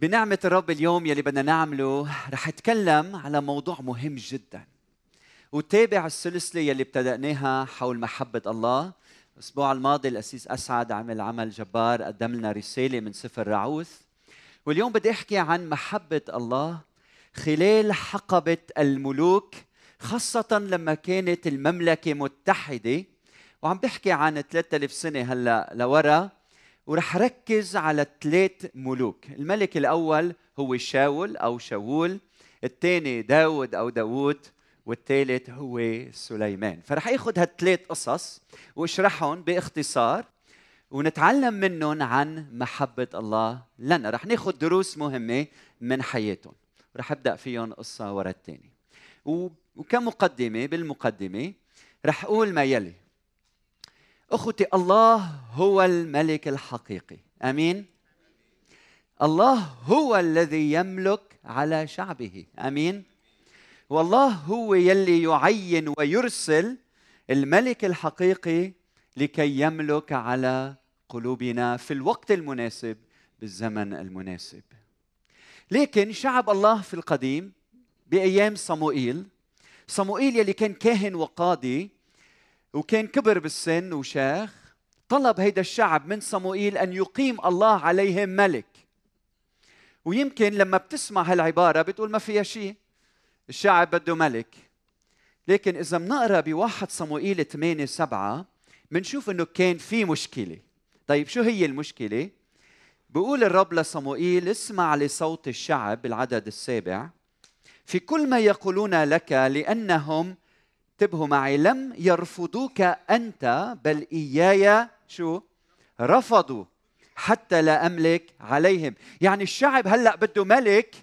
بنعمة الرب اليوم يلي بدنا نعمله رح أتكلم على موضوع مهم جدا. وتابع السلسلة يلي ابتدأناها حول محبة الله. الأسبوع الماضي الأسيس أسعد عمل عمل جبار قدم لنا رسالة من سفر رعوث. واليوم بدي أحكي عن محبة الله خلال حقبة الملوك خاصة لما كانت المملكة متحدة وعم بحكي عن 3000 سنة هلا لورا ورح ركز على ثلاث ملوك. الملك الأول هو شاول أو شاول الثاني داود أو داوود والثالث هو سليمان. فرح اخذ هالثلاث قصص واشرحهم باختصار ونتعلم منهم عن محبة الله لنا. رح ناخذ دروس مهمة من حياتهم. رح أبدأ فيهم قصة ورا الثانية. وكمقدمة بالمقدمة رح أقول ما يلي. أخوتي الله هو الملك الحقيقي. آمين؟ الله هو الذي يملك على شعبه. آمين؟ والله هو يلي يعين ويرسل الملك الحقيقي لكي يملك على قلوبنا في الوقت المناسب بالزمن المناسب. لكن شعب الله في القديم بأيام صموئيل صموئيل يلي كان كاهن وقاضي وكان كبر بالسن وشاخ طلب هيدا الشعب من صموئيل أن يقيم الله عليهم ملك. ويمكن لما بتسمع هالعبارة بتقول ما فيها شيء. الشعب بده ملك. لكن إذا بنقرأ بواحد صموئيل 8 7 بنشوف إنه كان في مشكلة. طيب شو هي المشكلة؟ بقول الرب لصموئيل اسمع لصوت الشعب بالعدد السابع. في كل ما يقولون لك لأنهم انتبهوا معي لم يرفضوك أنت بل إياي شو؟ رفضوا. حتى لا أملك عليهم. يعني الشعب هلأ بده ملك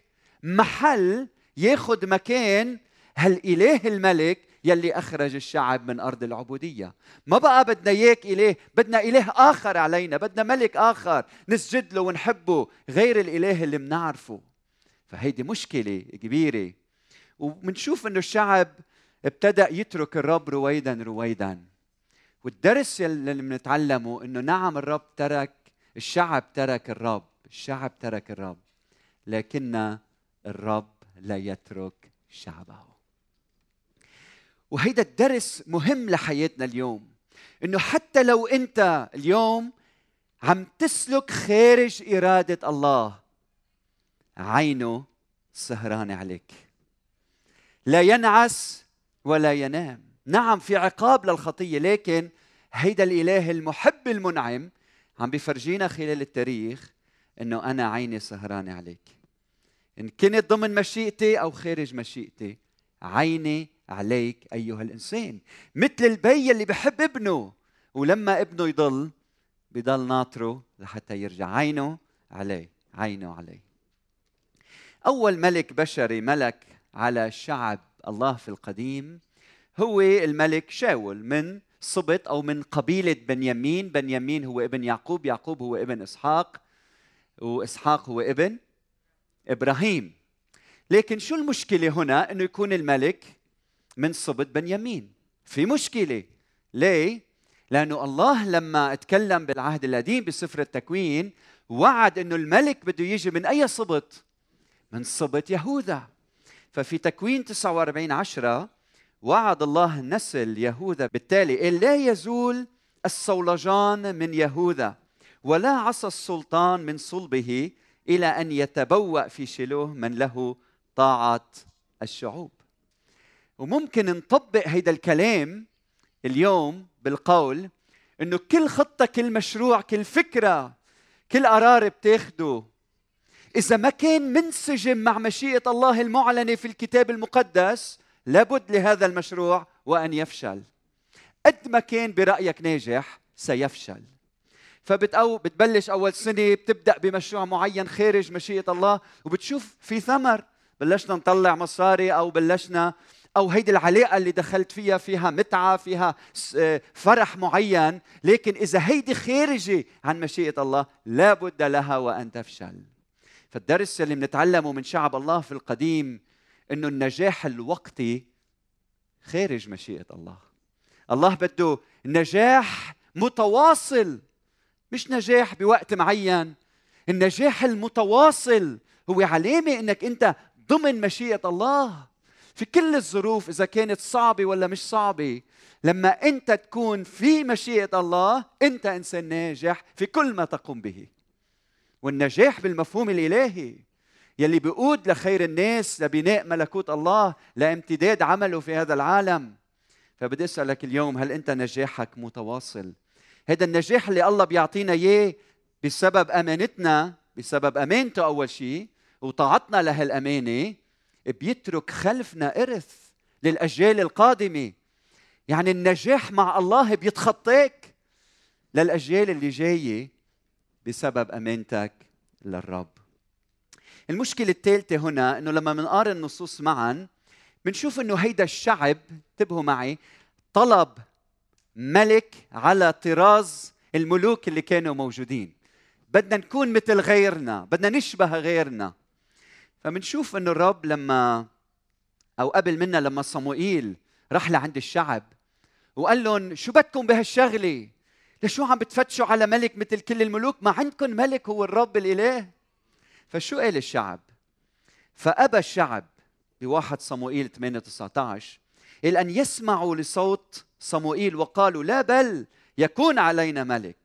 محل ياخذ مكان هالاله الملك يلي أخرج الشعب من أرض العبودية. ما بقى بدنا إياك اله بدنا إله آخر علينا بدنا ملك آخر. نسجد له ونحبه غير الإله اللي بنعرفه فهيدي مشكلة كبيرة. وبنشوف إنه الشعب ابتدأ يترك الرب رويدا رويدا. والدرس اللي بنتعلمه إنه نعم الرب ترك الشعب ترك الرب الشعب ترك الرب لكن الرب لا يترك شعبه. وهيدا الدرس مهم لحياتنا اليوم إنه حتى لو أنت اليوم عم تسلك خارج إرادة الله عينه سهرانه عليك. لا ينعس ولا ينام. نعم في عقاب للخطية لكن هيدا الإله المحب المنعم عم بيفرجينا خلال التاريخ إنه أنا عيني سهرانه عليك. إن كنت ضمن مشيئتي أو خارج مشيئتي عيني عليك أيها الإنسان. مثل البي اللي بحب ابنه ولما ابنه يضل بضل ناطره لحتى يرجع عينه عليه عينه عليه. أول ملك بشري ملك على شعب الله في القديم هو الملك شاول من صبت أو من قبيلة بنيامين، بنيامين هو ابن يعقوب، يعقوب هو ابن إسحاق وإسحاق هو ابن إبراهيم. لكن شو المشكلة هنا إنه يكون الملك من صبت بنيامين؟ في مشكلة، ليه؟ لأنه الله لما تكلم بالعهد القديم بسفر التكوين وعد إنه الملك بده يجي من أي صبت؟ من صبت يهوذا. ففي تكوين 49 10 وعد الله نسل يهوذا بالتالي لا يزول الصولجان من يهوذا ولا عصى السلطان من صلبه إلى أن يتبوأ في شيلوه من له طاعة الشعوب وممكن نطبق هيدا الكلام اليوم بالقول إنه كل خطة كل مشروع كل فكرة كل قرار بتاخده إذا ما كان منسجم مع مشيئة الله المعلنة في الكتاب المقدس لابد لهذا المشروع وأن يفشل. قد ما كان برأيك ناجح سيفشل. فبتأو بتبلش أول سنة بتبدأ بمشروع معين خارج مشيئة الله وبتشوف في ثمر. بلشنا نطلع مصاري أو بلشنا أو هيدي العلاقة اللي دخلت فيها فيها متعة فيها فرح معين. لكن إذا هيدي خارجة عن مشيئة الله لا بد لها وأن تفشل. فالدرس اللي بنتعلمه من شعب الله في القديم إنه النجاح الوقتي خارج مشيئة الله. الله بده نجاح متواصل مش نجاح بوقت معين. النجاح المتواصل هو علامة إنك أنت ضمن مشيئة الله. في كل الظروف إذا كانت صعبة ولا مش صعبة لما أنت تكون في مشيئة الله أنت إنسان ناجح في كل ما تقوم به. والنجاح بالمفهوم الإلهي. يلي بيقود لخير الناس لبناء ملكوت الله لامتداد عمله في هذا العالم. فبدي أسألك اليوم هل أنت نجاحك متواصل؟ هذا النجاح اللي الله بيعطينا إياه بسبب أمانتنا بسبب أمانته أول شيء وطاعتنا لهالأمانة بيترك خلفنا إرث للأجيال القادمة. يعني النجاح مع الله بيتخطاك للأجيال اللي جاية. بسبب أمانتك للرب. المشكلة الثالثة هنا إنه لما بنقارن النصوص معا بنشوف إنه هيدا الشعب انتبهوا معي طلب ملك على طراز الملوك اللي كانوا موجودين. بدنا نكون مثل غيرنا بدنا نشبه غيرنا. فبنشوف إنه الرب لما أو قبل منا لما صموئيل راح لعند الشعب وقال لهم شو بدكم بهالشغلة؟ لشو عم بتفتشوا على ملك مثل كل الملوك ما عندكم ملك هو الرب الإله؟ فشو قال الشعب؟ فأبى الشعب بواحد صموئيل 8 19 قال أن يسمعوا لصوت صموئيل وقالوا لا بل يكون علينا ملك.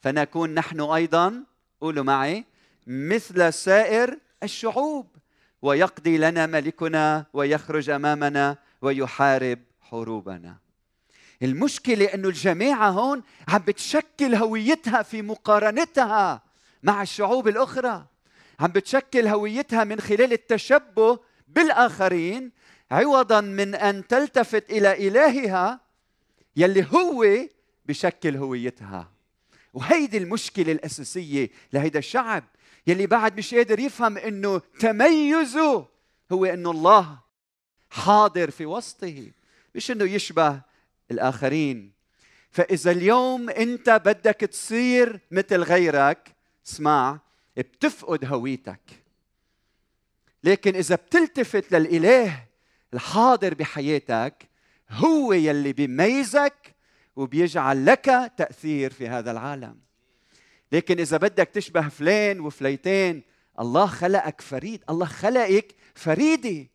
فنكون نحن أيضا قولوا معي مثل سائر الشعوب. ويقضي لنا ملكنا ويخرج أمامنا ويحارب حروبنا. المشكلة إنه الجماعة هون عم بتشكل هويتها في مقارنتها مع الشعوب الأخرى. عم بتشكل هويتها من خلال التشبه بالآخرين عوضا من أن تلتفت إلى إلهها يلي هو بشكل هويتها. وهيدي المشكلة الأساسية لهيدا الشعب يلي بعد مش قادر يفهم إنه تميزه هو إنه الله حاضر في وسطه مش إنه يشبه الآخرين. فإذا اليوم أنت بدك تصير مثل غيرك اسمع بتفقد هويتك. لكن إذا بتلتفت للإله الحاضر بحياتك هو يلي بيميزك وبيجعل لك تأثير في هذا العالم. لكن إذا بدك تشبه فلان وفليتين الله خلقك فريد الله خلقك فريدة.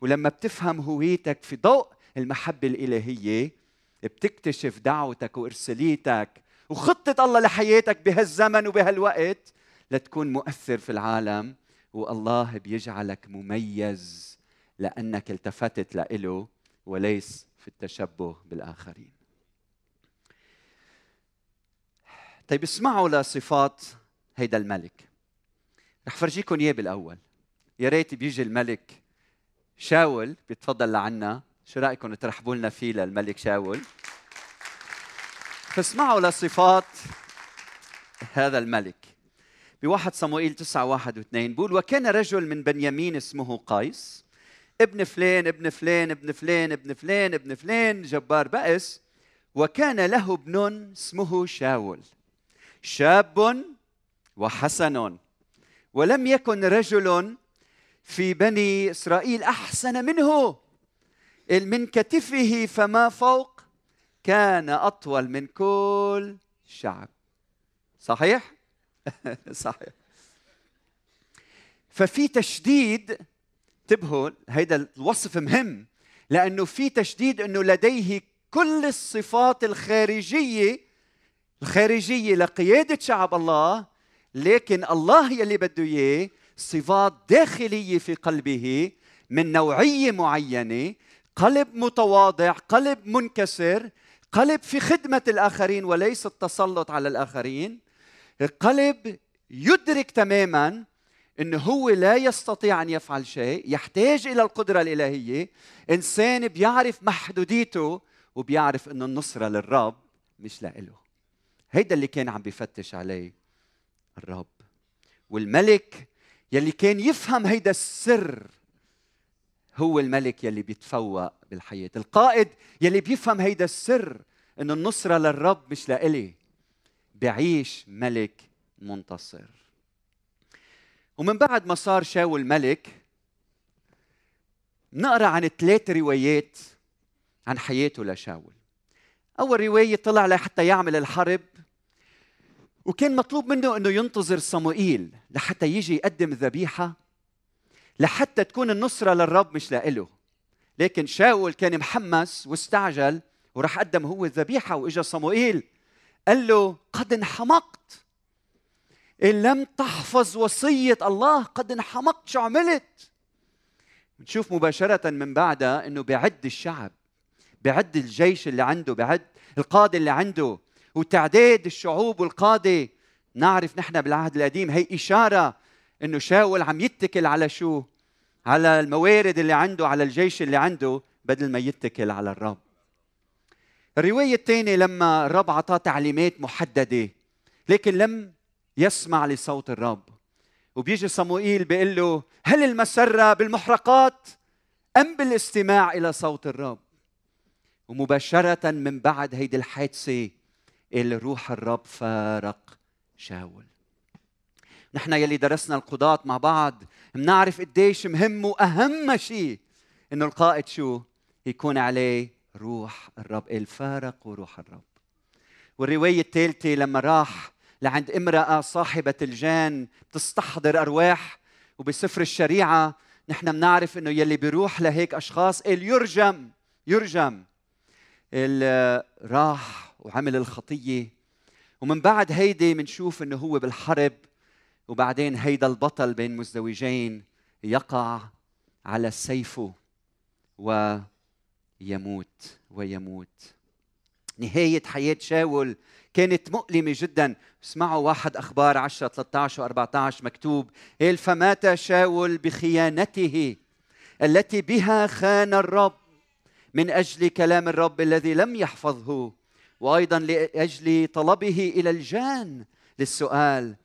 ولما بتفهم هويتك في ضوء المحبة الإلهية بتكتشف دعوتك وإرساليتك وخطة الله لحياتك بهالزمن وبهالوقت لتكون مؤثر في العالم والله بيجعلك مميز لأنك التفتت له وليس في التشبه بالآخرين. طيب اسمعوا لصفات هيدا الملك. رح فرجيكم إياه بالأول. يا ريت بيجي الملك شاول بيتفضل لعنا. شو رأيكم ترحبوا لنا فيه للملك شاول؟ فاسمعوا لصفات هذا الملك. بواحد صموئيل تسعة واحد واثنين بقول وكان رجل من بنيامين اسمه قيس. ابن فلان ابن فلان ابن فلان ابن فلان ابن فلان جبار بأس. وكان له ابن اسمه شاول. شاب وحسن. ولم يكن رجل في بني إسرائيل أحسن منه. من كتفه فما فوق كان أطول من كل شعب. صحيح؟ صحيح. ففي تشديد انتبهوا هيدا الوصف مهم لأنه في تشديد إنه لديه كل الصفات الخارجية الخارجية لقيادة شعب الله لكن الله يلي بده إياه صفات داخلية في قلبه من نوعية معينة قلب متواضع قلب منكسر قلب في خدمة الآخرين وليس التسلط على الآخرين. قلب يدرك تماما انه هو لا يستطيع أن يفعل شيء يحتاج إلى القدرة الإلهية. إنسان بيعرف محدوديته وبيعرف إنه النصرة للرب مش لإله. هيدا اللي كان عم بيفتش عليه الرب. والملك يلي كان يفهم هيدا السر هو الملك يلي بيتفوق بالحياة. القائد يلي بيفهم هيدا السر إنه النصرة للرب مش لإلي. بعيش ملك منتصر. ومن بعد ما صار شاول ملك نقرأ عن ثلاث روايات عن حياته لشاول. أول رواية طلع لحتى يعمل الحرب وكان مطلوب منه إنه ينتظر صموئيل لحتى يجي يقدم ذبيحة. لحتى تكون النصرة للرب مش لإله. لكن شاول كان محمس واستعجل وراح قدم هو الذبيحة وإجا صموئيل. قال له قد انحمقت. إن لم تحفظ وصية الله قد انحمقت. شو عملت؟ نشوف مباشرة من بعدها إنه بيعد الشعب بعد الجيش اللي عنده بعد القاده اللي عنده وتعداد الشعوب والقاده نعرف نحن بالعهد القديم هي إشارة إنه شاول عم يتكل على شو؟ على الموارد اللي عنده على الجيش اللي عنده بدل ما يتكل على الرب. الرواية الثانية لما الرب أعطاه تعليمات محددة لكن لم يسمع لصوت الرب. وبيجي صموئيل بيقول له هل المسرة بالمحرقات أم بالاستماع إلى صوت الرب؟ ومباشرة من بعد هيدي الحادثة الروح الرب فارق شاول. نحن يلي درسنا القضاة مع بعض بنعرف قديش مهم وأهم شيء إنه القائد شو؟ يكون عليه روح الرب الفارق وروح الرب. والرواية الثالثة لما راح لعند امرأة صاحبة الجان تستحضر أرواح وبسفر الشريعة نحن بنعرف إنه يلي بيروح لهيك أشخاص يرجم يرجم. راح وعمل الخطية. ومن بعد هيدي بنشوف إنه هو بالحرب وبعدين هيدا البطل بين مزدوجين يقع على سيفه ويموت ويموت. نهاية حياة شاول كانت مؤلمة جدا. اسمعوا واحد أخبار 10 13 و 14 مكتوب فمات شاول بخيانته التي بها خان الرب من أجل كلام الرب الذي لم يحفظه وأيضا لأجل طلبه إلى الجان للسؤال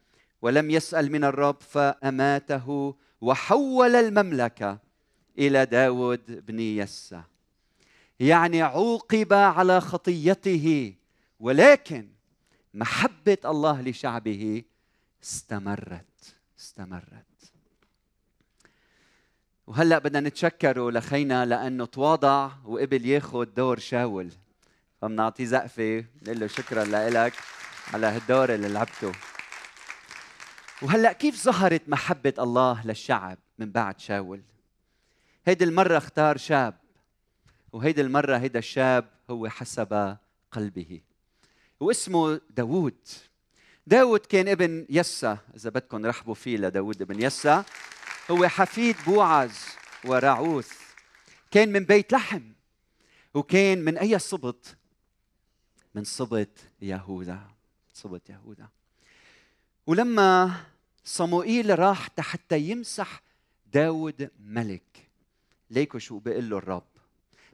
ولم يسأل من الرب فأماته وحول المملكة إلى داود بن يسى يعني عوقب على خطيته ولكن محبة الله لشعبه استمرت استمرت. وهلأ بدنا نتشكره لخينا لأنه تواضع وقبل ياخذ دور شاول. فبنعطيه زقفة نقول له شكرا لك على هالدور اللي لعبته. وهلأ كيف ظهرت محبة الله للشعب من بعد شاول؟ هيدي المرة اختار شاب وهيدي المرة هيدا الشاب هو حسب قلبه واسمه داوود. داود كان ابن يسى إذا بدكم رحبوا فيه لداود ابن يسى هو حفيد بوعز وراعوث. كان من بيت لحم وكان من أي صبط؟ من صبط يهوذا صبط يهوذا. ولما صموئيل راح حتى يمسح داود ملك. ليكو شو بيقول له الرب؟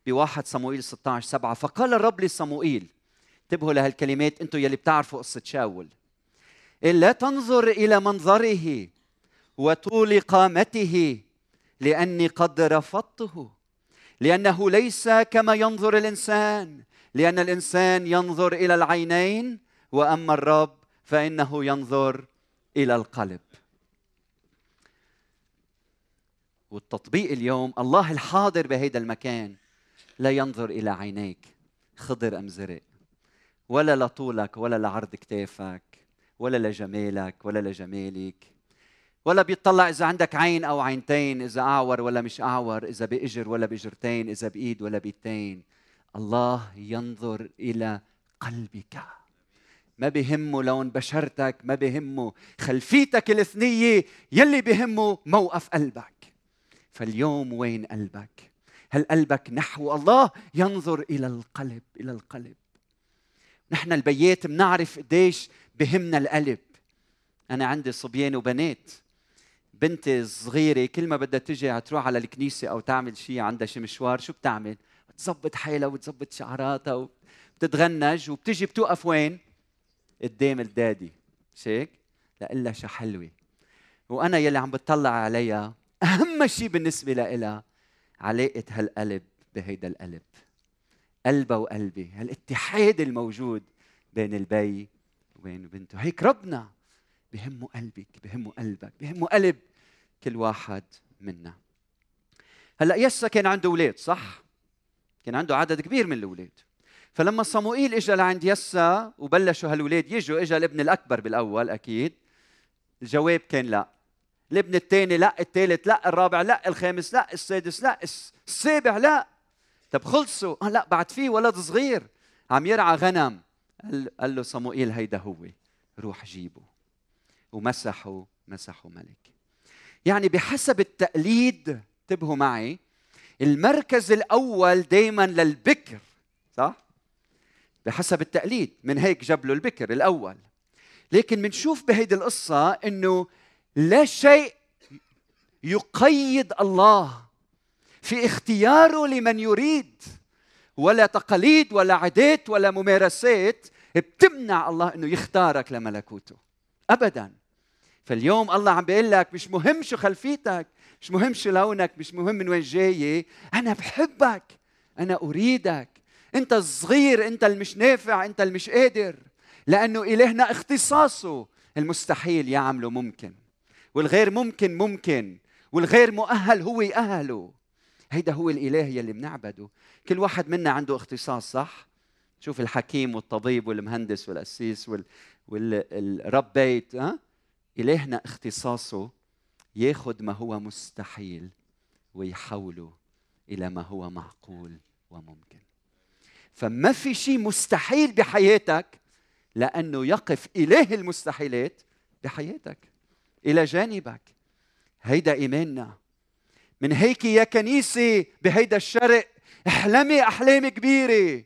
بواحد صموئيل 16 7 فقال الرب لصموئيل انتبهوا لهالكلمات أنتم يلي بتعرفوا قصة شاول. لا تنظر إلى منظره وطول قامته لأني قد رفضته. لأنه ليس كما ينظر الإنسان لأن الإنسان ينظر إلى العينين وأما الرب فإنه ينظر إلى القلب. والتطبيق اليوم الله الحاضر بهذا المكان لا ينظر إلى عينيك. خضر أم زرق. ولا لطولك ولا لعرض كتافك ولا لجمالك ولا لجمالك. ولا بيطلع إذا عندك عين أو عينتين إذا أعور ولا مش أعور إذا بإجر ولا باجرتين إذا بإيد ولا بيدتين. الله ينظر إلى قلبك. ما بهمه لون بشرتك ما بهمه خلفيتك الإثنية يلي بهمه موقف قلبك. فاليوم وين قلبك؟ هل قلبك نحو الله؟ ينظر إلى القلب إلى القلب. نحن البيات بنعرف قديش بهمنا القلب. أنا عندي صبيان وبنات. بنتي الصغيرة كل ما بدها تجي تروح على الكنيسة أو تعمل شيء عندها شي مشوار شو بتعمل؟ بتظبط حالها وتظبط شعراتها وبتتغنج وبتجي بتوقف وين؟ قدام الدادي. مش هيك؟ لإلها شو حلوة. وأنا يلي عم بتطلع عليها أهم شيء بالنسبة لإلها علاقة هالقلب بهيدا القلب. قلبها وقلبي هالاتحاد الموجود بين البي وبين بنته. هيك ربنا بهمه قلبك بهمه قلبك بهمه قلب كل واحد منا. هلأ يسا كان عنده أولاد صح؟ كان عنده عدد كبير من الأولاد. فلما صموئيل اجى لعند يسا وبلشوا هالولاد يجوا اجى الابن الأكبر بالأول أكيد الجواب كان لا. الابن الثاني لا الثالث لا الرابع لا الخامس لا السادس لا السابع لا. طب خلصوا. آه لا بعد في ولد صغير عم يرعى غنم. قال له صموئيل هيدا هو روح جيبه. ومسحوا مسحوا ملك. يعني بحسب التقليد انتبهوا معي المركز الأول دائما للبكر صح؟ بحسب التقليد من هيك جاب له البكر الأول. لكن بنشوف بهيدي القصة إنه لا شيء يقيد الله في اختياره لمن يريد ولا تقاليد ولا عادات ولا ممارسات بتمنع الله إنه يختارك لملكوته. ابدا. فاليوم الله عم بيقول لك مش مهم شو خلفيتك مش مهم شو لونك مش مهم من وين جاي أنا بحبك أنا أريدك. انت الصغير انت المش نافع انت المش قادر. لأنه إلهنا اختصاصه. المستحيل يعمله ممكن. والغير ممكن ممكن. والغير مؤهل هو يأهله. هيدا هو الإله يلي بنعبده. كل واحد منا عنده اختصاص صح؟ شوف الحكيم والطبيب والمهندس والقسيس وال... والرب بيت ها؟ إلهنا اختصاصه ياخذ ما هو مستحيل ويحوله إلى ما هو معقول وممكن. فما في شيء مستحيل بحياتك لأنه يقف اله المستحيلات بحياتك إلى جانبك. هيدا إيماننا. من هيك يا كنيسة بهيدا الشرق احلمي أحلام كبيرة.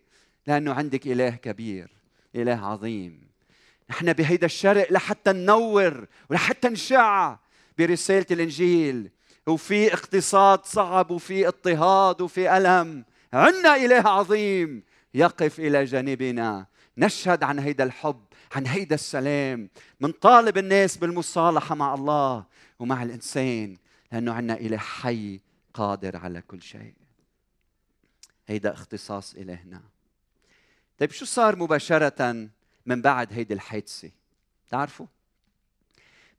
لأنه عندك إله كبير إله عظيم. نحن بهيدا الشرق لحتى ننور ولحتى نشع برسالة الإنجيل. وفي اقتصاد صعب وفي اضطهاد وفي ألم. عنا إله عظيم. يقف إلى جانبنا. نشهد عن هيدا الحب عن هيدا السلام منطالب الناس بالمصالحة مع الله ومع الإنسان لأنه عنا اله حي قادر على كل شيء. هيدا اختصاص إلهنا. طيب شو صار مباشرة من بعد هيدي الحادثة؟ تعرفوا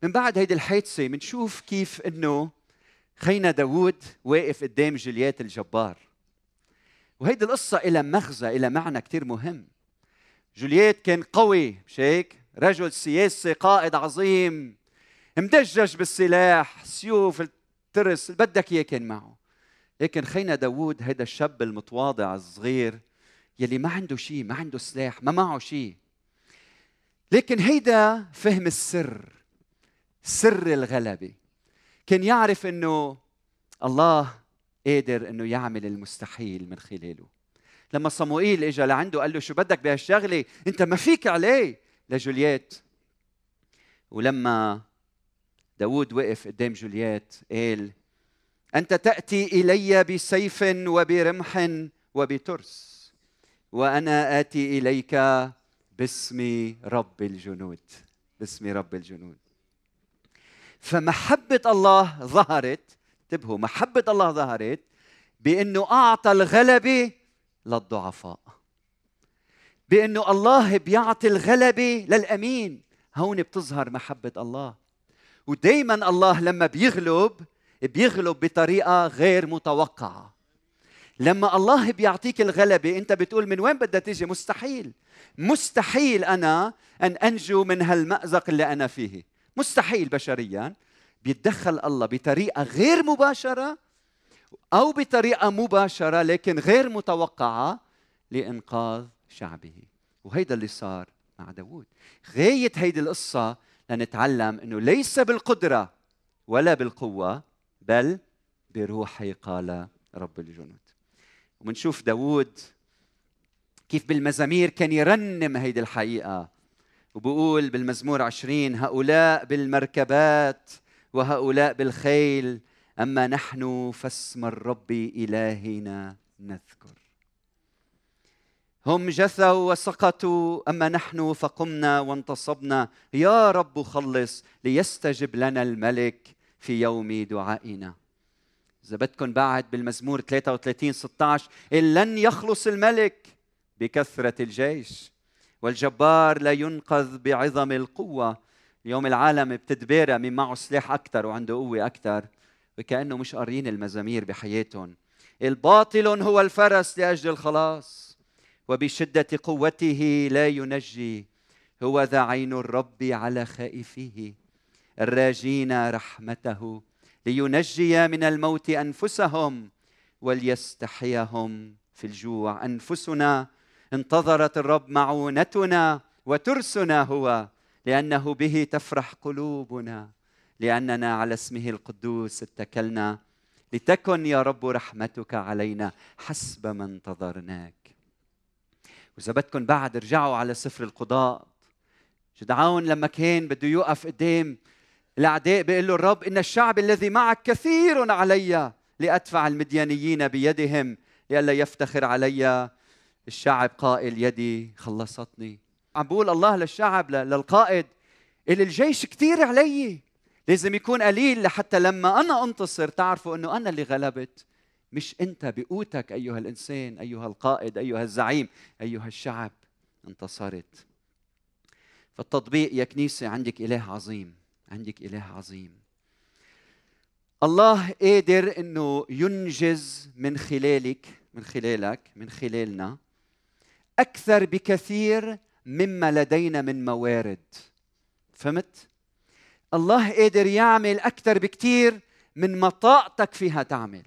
من بعد هيدي الحادثة بنشوف كيف إنه خينا داوود واقف قدام جليات الجبار. وهيدي القصة إلى مغزى إلى معنى كتير مهم. جولييت كان قوي مش هيك؟ رجل سياسي قائد عظيم مدجج بالسلاح سيوف الترس اللي بدك إياه كان معه. لكن خينا داوود هيدا الشاب المتواضع الصغير يلي ما عنده شيء ما عنده سلاح ما معه شيء لكن هيدا فهم السر سر الغلبة. كان يعرف إنه الله قادر إنه يعمل المستحيل من خلاله. لما صموئيل اجى لعنده قال له شو بدك بهالشغلة؟ أنت ما فيك عليه. لجوليات ولما داود وقف قدام جوليات قال أنت تأتي إلي بسيف وبرمح وبترس وأنا آتي إليك باسم رب الجنود باسم رب الجنود. فمحبة الله ظهرت انتبهوا محبة الله ظهرت بأنه أعطى الغلبة للضعفاء. بأنه الله بيعطي الغلبة للأمين. هون بتظهر محبة الله. ودايما الله لما بيغلب بيغلب بطريقة غير متوقعة. لما الله بيعطيك الغلبة أنت بتقول من وين بدها تيجي؟ مستحيل. مستحيل أنا أن أنجو من هالمأزق اللي أنا فيه. مستحيل بشريا. بيتدخل الله بطريقة غير مباشرة أو بطريقة مباشرة لكن غير متوقعة لإنقاذ شعبه. وهيدا اللي صار مع داوود. غاية هيدي القصة لنتعلم إنه ليس بالقدرة ولا بالقوة بل بروحي قال رب الجنود. ومنشوف داوود كيف بالمزامير كان يرنم هيدي الحقيقة. وبقول بالمزمور عشرين هؤلاء بالمركبات وهؤلاء بالخيل أما نحن فاسم الرب إلهنا نذكر. هم جثوا وسقطوا أما نحن فقمنا وانتصبنا. يا رب خلص ليستجب لنا الملك في يوم دعائنا. إذا بدكم بعد بالمزمور 33 16 إن لن يخلص الملك بكثرة الجيش والجبار لا ينقذ بعظم القوة. اليوم العالم بتتبارى مين معه سلاح أكثر وعنده قوة أكثر وكأنه مش قاريين المزامير بحياتهم. الباطل هو الفرس لأجل الخلاص وبشدة قوته لا ينجي. هو ذا عين الرب على خائفيه الراجين رحمته لينجي من الموت أنفسهم وليستحيهم في الجوع. أنفسنا انتظرت الرب معونتنا وترسنا هو. لأنه به تفرح قلوبنا لأننا على اسمه القدوس اتكلنا. لتكن يا رب رحمتك علينا حسب ما انتظرناك. وإذا بدكم بعد ارجعوا على سفر القضاء. جدعون لما كان بده يوقف قدام الأعداء بيقول له الرب إن الشعب الذي معك كثير علي لأدفع المديانيين بيدهم لئلا يفتخر علي. الشعب قائل يدي خلصتني. عم بقول الله للشعب للقائد اللي الجيش كثير علي. لازم يكون قليل لحتى لما أنا أنتصر تعرفوا إنه أنا اللي غلبت. مش أنت بقوتك أيها الإنسان أيها القائد أيها الزعيم أيها الشعب انتصرت. فالتطبيق يا كنيسة عندك إله عظيم عندك إله عظيم. الله قادر إنه ينجز من خلالك من خلالك من خلالنا أكثر بكثير مما لدينا من موارد. فهمت؟ الله قادر يعمل أكثر بكثير من ما طاقتك فيها تعمل.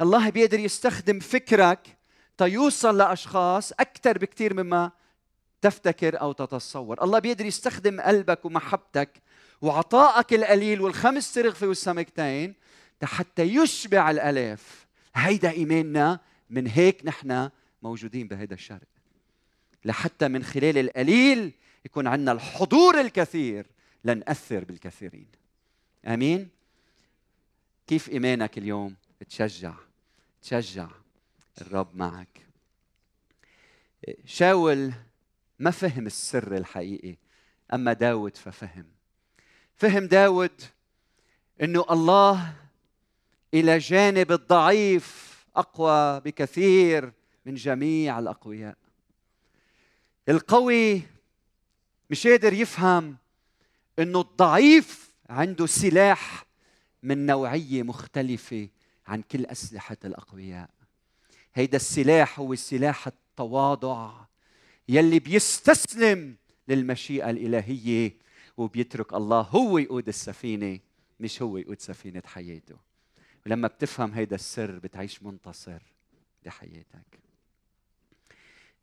الله بيقدر يستخدم فكرك تيوصل لأشخاص أكثر بكثير مما تفتكر أو تتصور. الله بيقدر يستخدم قلبك ومحبتك وعطائك القليل والخمس ترغفه والسمكتين حتى يشبع الألاف. هيدا إيماننا من هيك نحن موجودين بهذا الشرق. لحتى من خلال القليل يكون عندنا الحضور الكثير. لنأثر بالكثيرين. آمين؟ كيف إيمانك اليوم؟ تشجع. تشجع الرب معك. شاول ما فهم السر الحقيقي أما داود ففهم. فهم داود إنه الله إلى جانب الضعيف أقوى بكثير من جميع الأقوياء. القوي مش قادر يفهم إنه الضعيف عنده سلاح من نوعية مختلفة عن كل أسلحة الأقوياء. هيدا السلاح هو سلاح التواضع يلي بيستسلم للمشيئة الإلهية وبيترك الله هو يقود السفينة مش هو يقود سفينة حياته. ولما بتفهم هيدا السر بتعيش منتصر بحياتك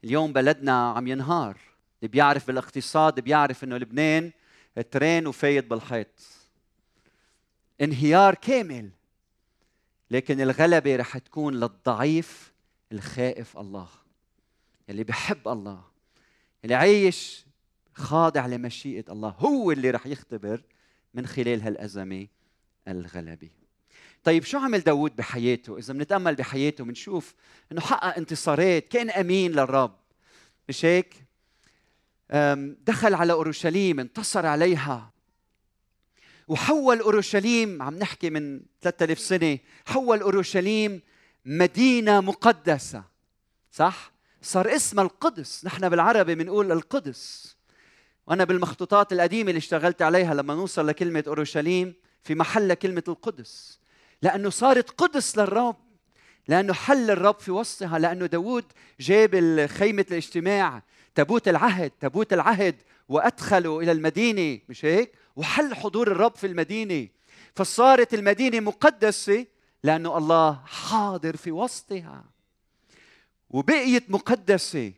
اليوم بلدنا عم ينهار. اللي بيعرف بالاقتصاد بيعرف إنه لبنان ترين وفايت بالحيط انهيار كامل. لكن الغلبة رح تكون للضعيف الخائف الله اللي بحب الله اللي عايش خاضع لمشيئة الله. هو اللي رح يختبر من خلال هالأزمة الغلبة. طيب شو عمل داود بحياته؟ إذا بنتأمل بحياته بنشوف أنه حقق انتصارات كأن أمين للرب. مش هيك؟ دخل على أورشليم انتصر عليها. وحول أورشليم عم نحكي من 3000 سنة حول أورشليم مدينة مقدسة. صح؟ صار اسمها القدس. نحن بالعربي بنقول القدس. وأنا بالمخطوطات القديمة اللي اشتغلت عليها لما نوصل لكلمة أورشليم في محل كلمة القدس. لأنه صارت قدس للرب لأنه حل الرب في وسطها لأنه داود جاب خيمة الاجتماع تابوت العهد تابوت العهد وأدخلوا إلى المدينة مش هيك؟ وحل حضور الرب في المدينة. فصارت المدينة مقدسة لأنه الله حاضر في وسطها. وبقيت مقدسة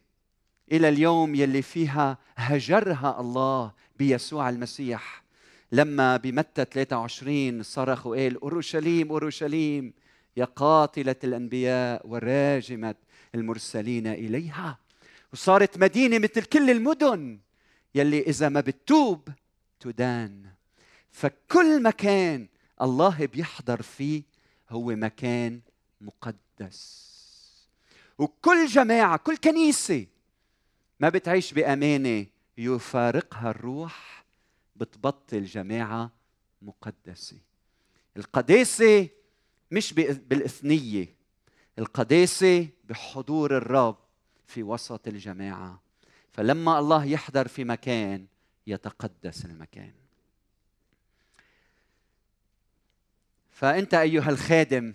إلى اليوم يلي فيها هجرها الله بيسوع المسيح. لما بمتى 23 صرخ وقال أورشليم أورشليم يا قاتلة الأنبياء وراجمة المرسلين إليها. وصارت مدينة مثل كل المدن يلي إذا ما بتتوب تدان. فكل مكان الله بيحضر فيه هو مكان مقدس. وكل جماعة كل كنيسة ما بتعيش بأمانة يفارقها الروح. بتبطل جماعة مقدسة. القداسة مش بالإثنية القداسة بحضور الرب في وسط الجماعة. فلما الله يحضر في مكان يتقدس المكان. فأنت أيها الخادم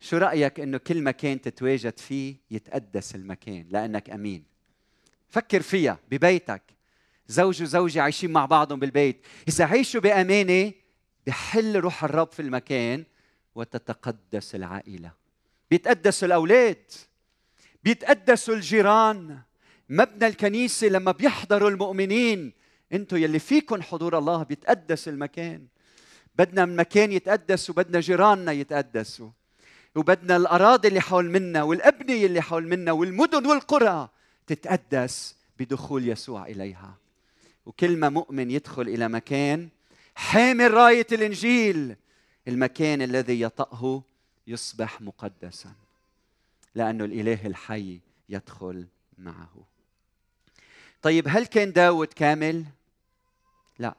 شو رأيك إنه كل مكان تتواجد فيه يتقدس المكان لأنك أمين؟ فكر فيها ببيتك. زوج وزوجة عايشين مع بعضهم بالبيت. إذا عيشوا بأمانة بحل روح الرب في المكان وتتقدس العائلة. بيتقدسوا الأولاد. بيتقدسوا الجيران. مبنى الكنيسة لما بيحضروا المؤمنين. أنتوا يلي فيكم حضور الله بيتقدس المكان. بدنا المكان يتقدس وبدنا جيراننا يتقدسوا. وبدنا الأراضي اللي حول منا والأبنية اللي حول منا والمدن والقرى تتقدس بدخول يسوع إليها. وكل ما مؤمن يدخل إلى مكان حامل راية الإنجيل. المكان الذي يطأه يصبح مقدسا لأنه الإله الحي يدخل معه. طيب هل كان داود كامل؟ لا.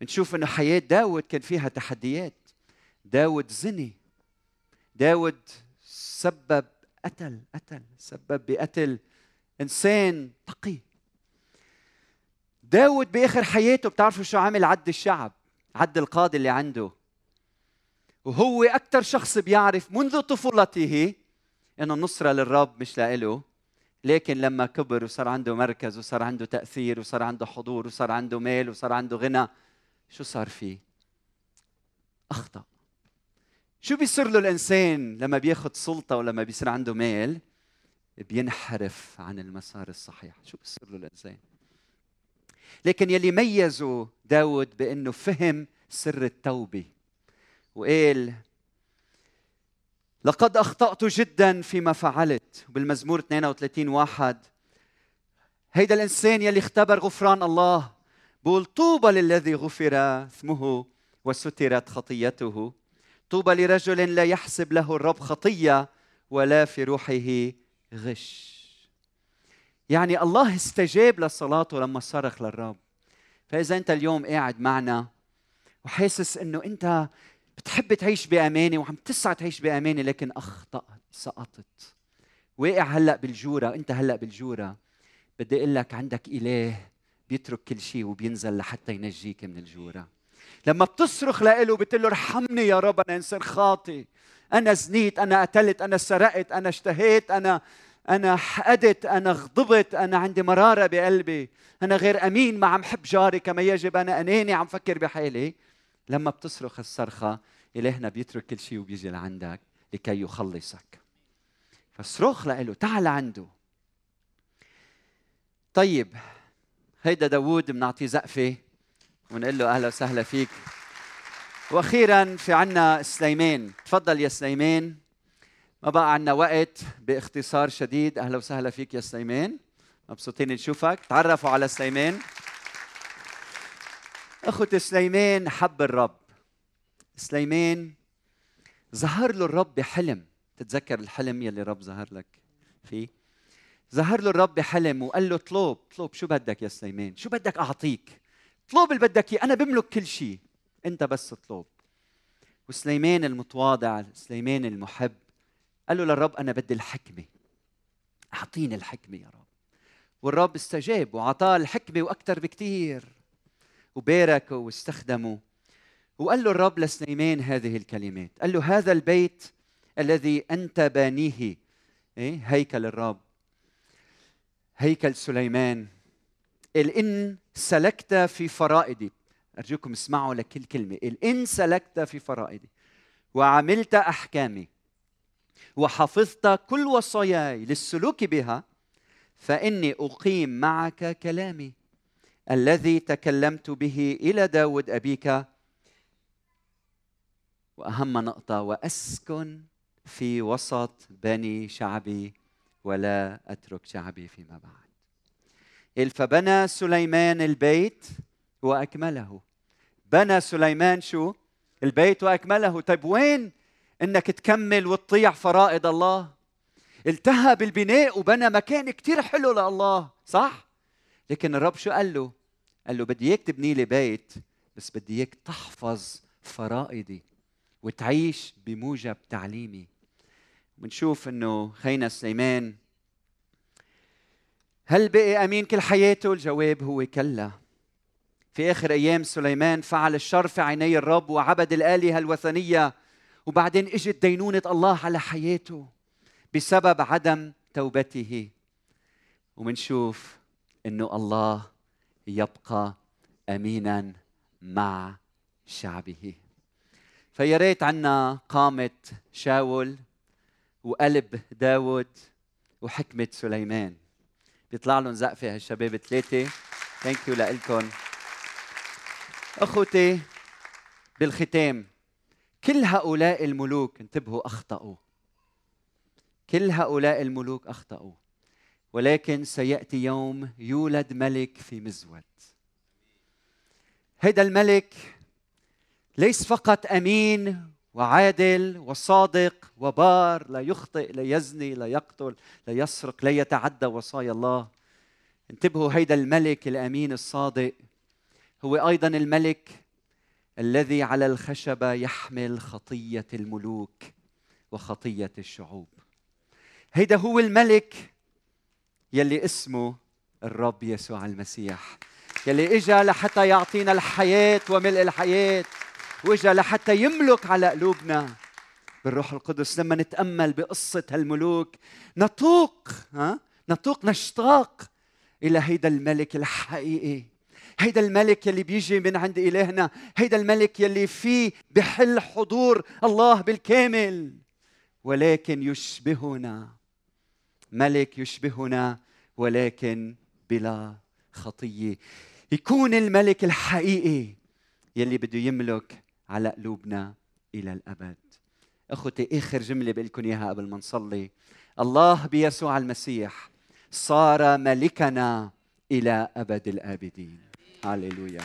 بنشوف إنه حياة داود كان فيها تحديات. داود زني. داود سبب قتل قتل سبب بقتل إنسان تقي. داود بآخر حياته بتعرفوا شو عمل عد الشعب عد القاضي اللي عنده. وهو أكثر شخص بيعرف منذ طفولته إنه النصرة للرب مش لإله لكن لما كبر وصار عنده مركز وصار عنده تأثير وصار عنده حضور وصار عنده مال وصار عنده غنى شو صار فيه؟ أخطأ. شو بيصير له الإنسان لما بياخذ سلطة ولما بيصير عنده مال؟ بينحرف عن المسار الصحيح. شو بيصير له الإنسان؟ لكن يلي ميزوا داود بأنه فهم سر التوبة وقال لقد أخطأت جدا فيما فعلت. بالمزمور 32 واحد هيدا الإنسان يلي اختبر غفران الله بقول طوبى للذي غفر اثمه وسترت خطيته طوبى لرجل لا يحسب له الرب خطية ولا في روحه غش. يعني الله استجاب لصلاته لما صرخ للرب. فإذا أنت اليوم قاعد معنا وحاسس إنه أنت بتحب تعيش بأمانة وعم تسعى تعيش بأمانة لكن اخطات سقطت. واقع هلأ بالجورة أنت هلأ بالجورة. بدي أقول لك عندك إله بيترك كل شيء وبينزل لحتى ينجيك من الجورة. لما بتصرخ لإله بتقول له ارحمني يا رب أنا إنسان خاطي أنا زنيت أنا قتلت أنا سرقت أنا اشتهيت أنا أنا حقدت أنا غضبت أنا عندي مرارة بقلبي. أنا غير أمين ما عم حب جاري كما يجب. أنا أناني عم فكر بحالي. لما بتصرخ الصرخة إلهنا بيترك كل شيء وبيجي لعندك لكي يخلصك. فصرخ له تعال عنده. طيب هيدا داوود بنعطيه زقفة ونقول له أهلا وسهلا فيك. وأخيرا في عنا سليمان. تفضل يا سليمان. ما بقى عنا وقت باختصار شديد. أهلا وسهلا فيك يا سليمان. مبسوطين نشوفك. تعرفوا على سليمان. أخوة سليمان حب الرب. سليمان ظهر له الرب بحلم. تتذكر الحلم يلي الرب ظهر لك فيه؟ ظهر له الرب بحلم وقال له اطلب اطلب شو بدك يا سليمان؟ شو بدك أعطيك؟ اطلب اللي بدك إياه. أنا بملك كل شيء أنت بس اطلب وسليمان المتواضع سليمان المحب قال له للرب أنا بدي الحكمة. أعطيني الحكمة يا رب. والرب استجاب وأعطاه الحكمة وأكثر بكثير وباركه واستخدمه. وقال له الرب لسليمان هذه الكلمات. قال له هذا البيت الذي أنت بانيه. إيه؟ هيكل الرب. هيكل سليمان. الان سلكت في فرائدي. أرجوكم اسمعوا لكل كلمة. الان سلكت في فرائدي. وعملت أحكامي. وحفظت كل وصاياي للسلوك بها فإني أقيم معك كلامي الذي تكلمت به إلى داود أبيك. وأهم نقطة وأسكن في وسط بني شعبي ولا أترك شعبي فيما بعد. فبنى سليمان البيت وأكمله. بنى سليمان شو؟ البيت وأكمله. طيب وين إنك تكمل وتطيع فرائض الله. التهى بالبناء وبنى مكان كتير حلو لله صح؟ لكن الرب شو قال له؟ قال له بدي إياك تبني لي بيت بس بدي إياك تحفظ فرائضي وتعيش بموجب تعليمي. بنشوف إنه خينا سليمان هل بقي أمين كل حياته؟ الجواب هو كلا. في آخر أيام سليمان فعل الشر في عيني الرب وعبد الآلهة الوثنية وبعدين إجت دينونة الله على حياته بسبب عدم توبته. ومنشوف إنه الله يبقى امينا مع شعبه. فيا ريت عنا قامة شاول وقلب داود وحكمة سليمان. بيطلع لهم زقفة هالشباب الثلاثة thank you لكم أخوتي بالختام. كل هؤلاء الملوك انتبهوا أخطأوا. كل هؤلاء الملوك أخطأوا. ولكن سيأتي يوم يولد ملك في مزود. هيدا الملك ليس فقط أمين وعادل وصادق وبار لا يخطئ لا يزني لا يقتل لا يسرق لا يتعدى وصايا الله. انتبهوا هيدا الملك الأمين الصادق هو أيضا الملك الذي على الخشبه يحمل خطية الملوك وخطية الشعوب. هيدا هو الملك يلي اسمه الرب يسوع المسيح يلي إجا لحتى يعطينا الحياة وملء الحياة وإجا لحتى يملك على قلوبنا. بالروح القدس لما نتأمل بقصة هالملوك نتوق ها؟ نتوق نشتاق إلى هيدا الملك الحقيقي. هيدا الملك يلي بيجي من عند إلهنا هيدا الملك يلي فيه بحل حضور الله بالكامل. ولكن يشبهنا ملك يشبهنا ولكن بلا خطية. يكون الملك الحقيقي يلي بده يملك على قلوبنا إلى الأبد. أخوتي آخر جملة بقول لكم إياها قبل ما نصلي. الله بيسوع المسيح صار ملكنا إلى أبد الآبدين. Aleluya.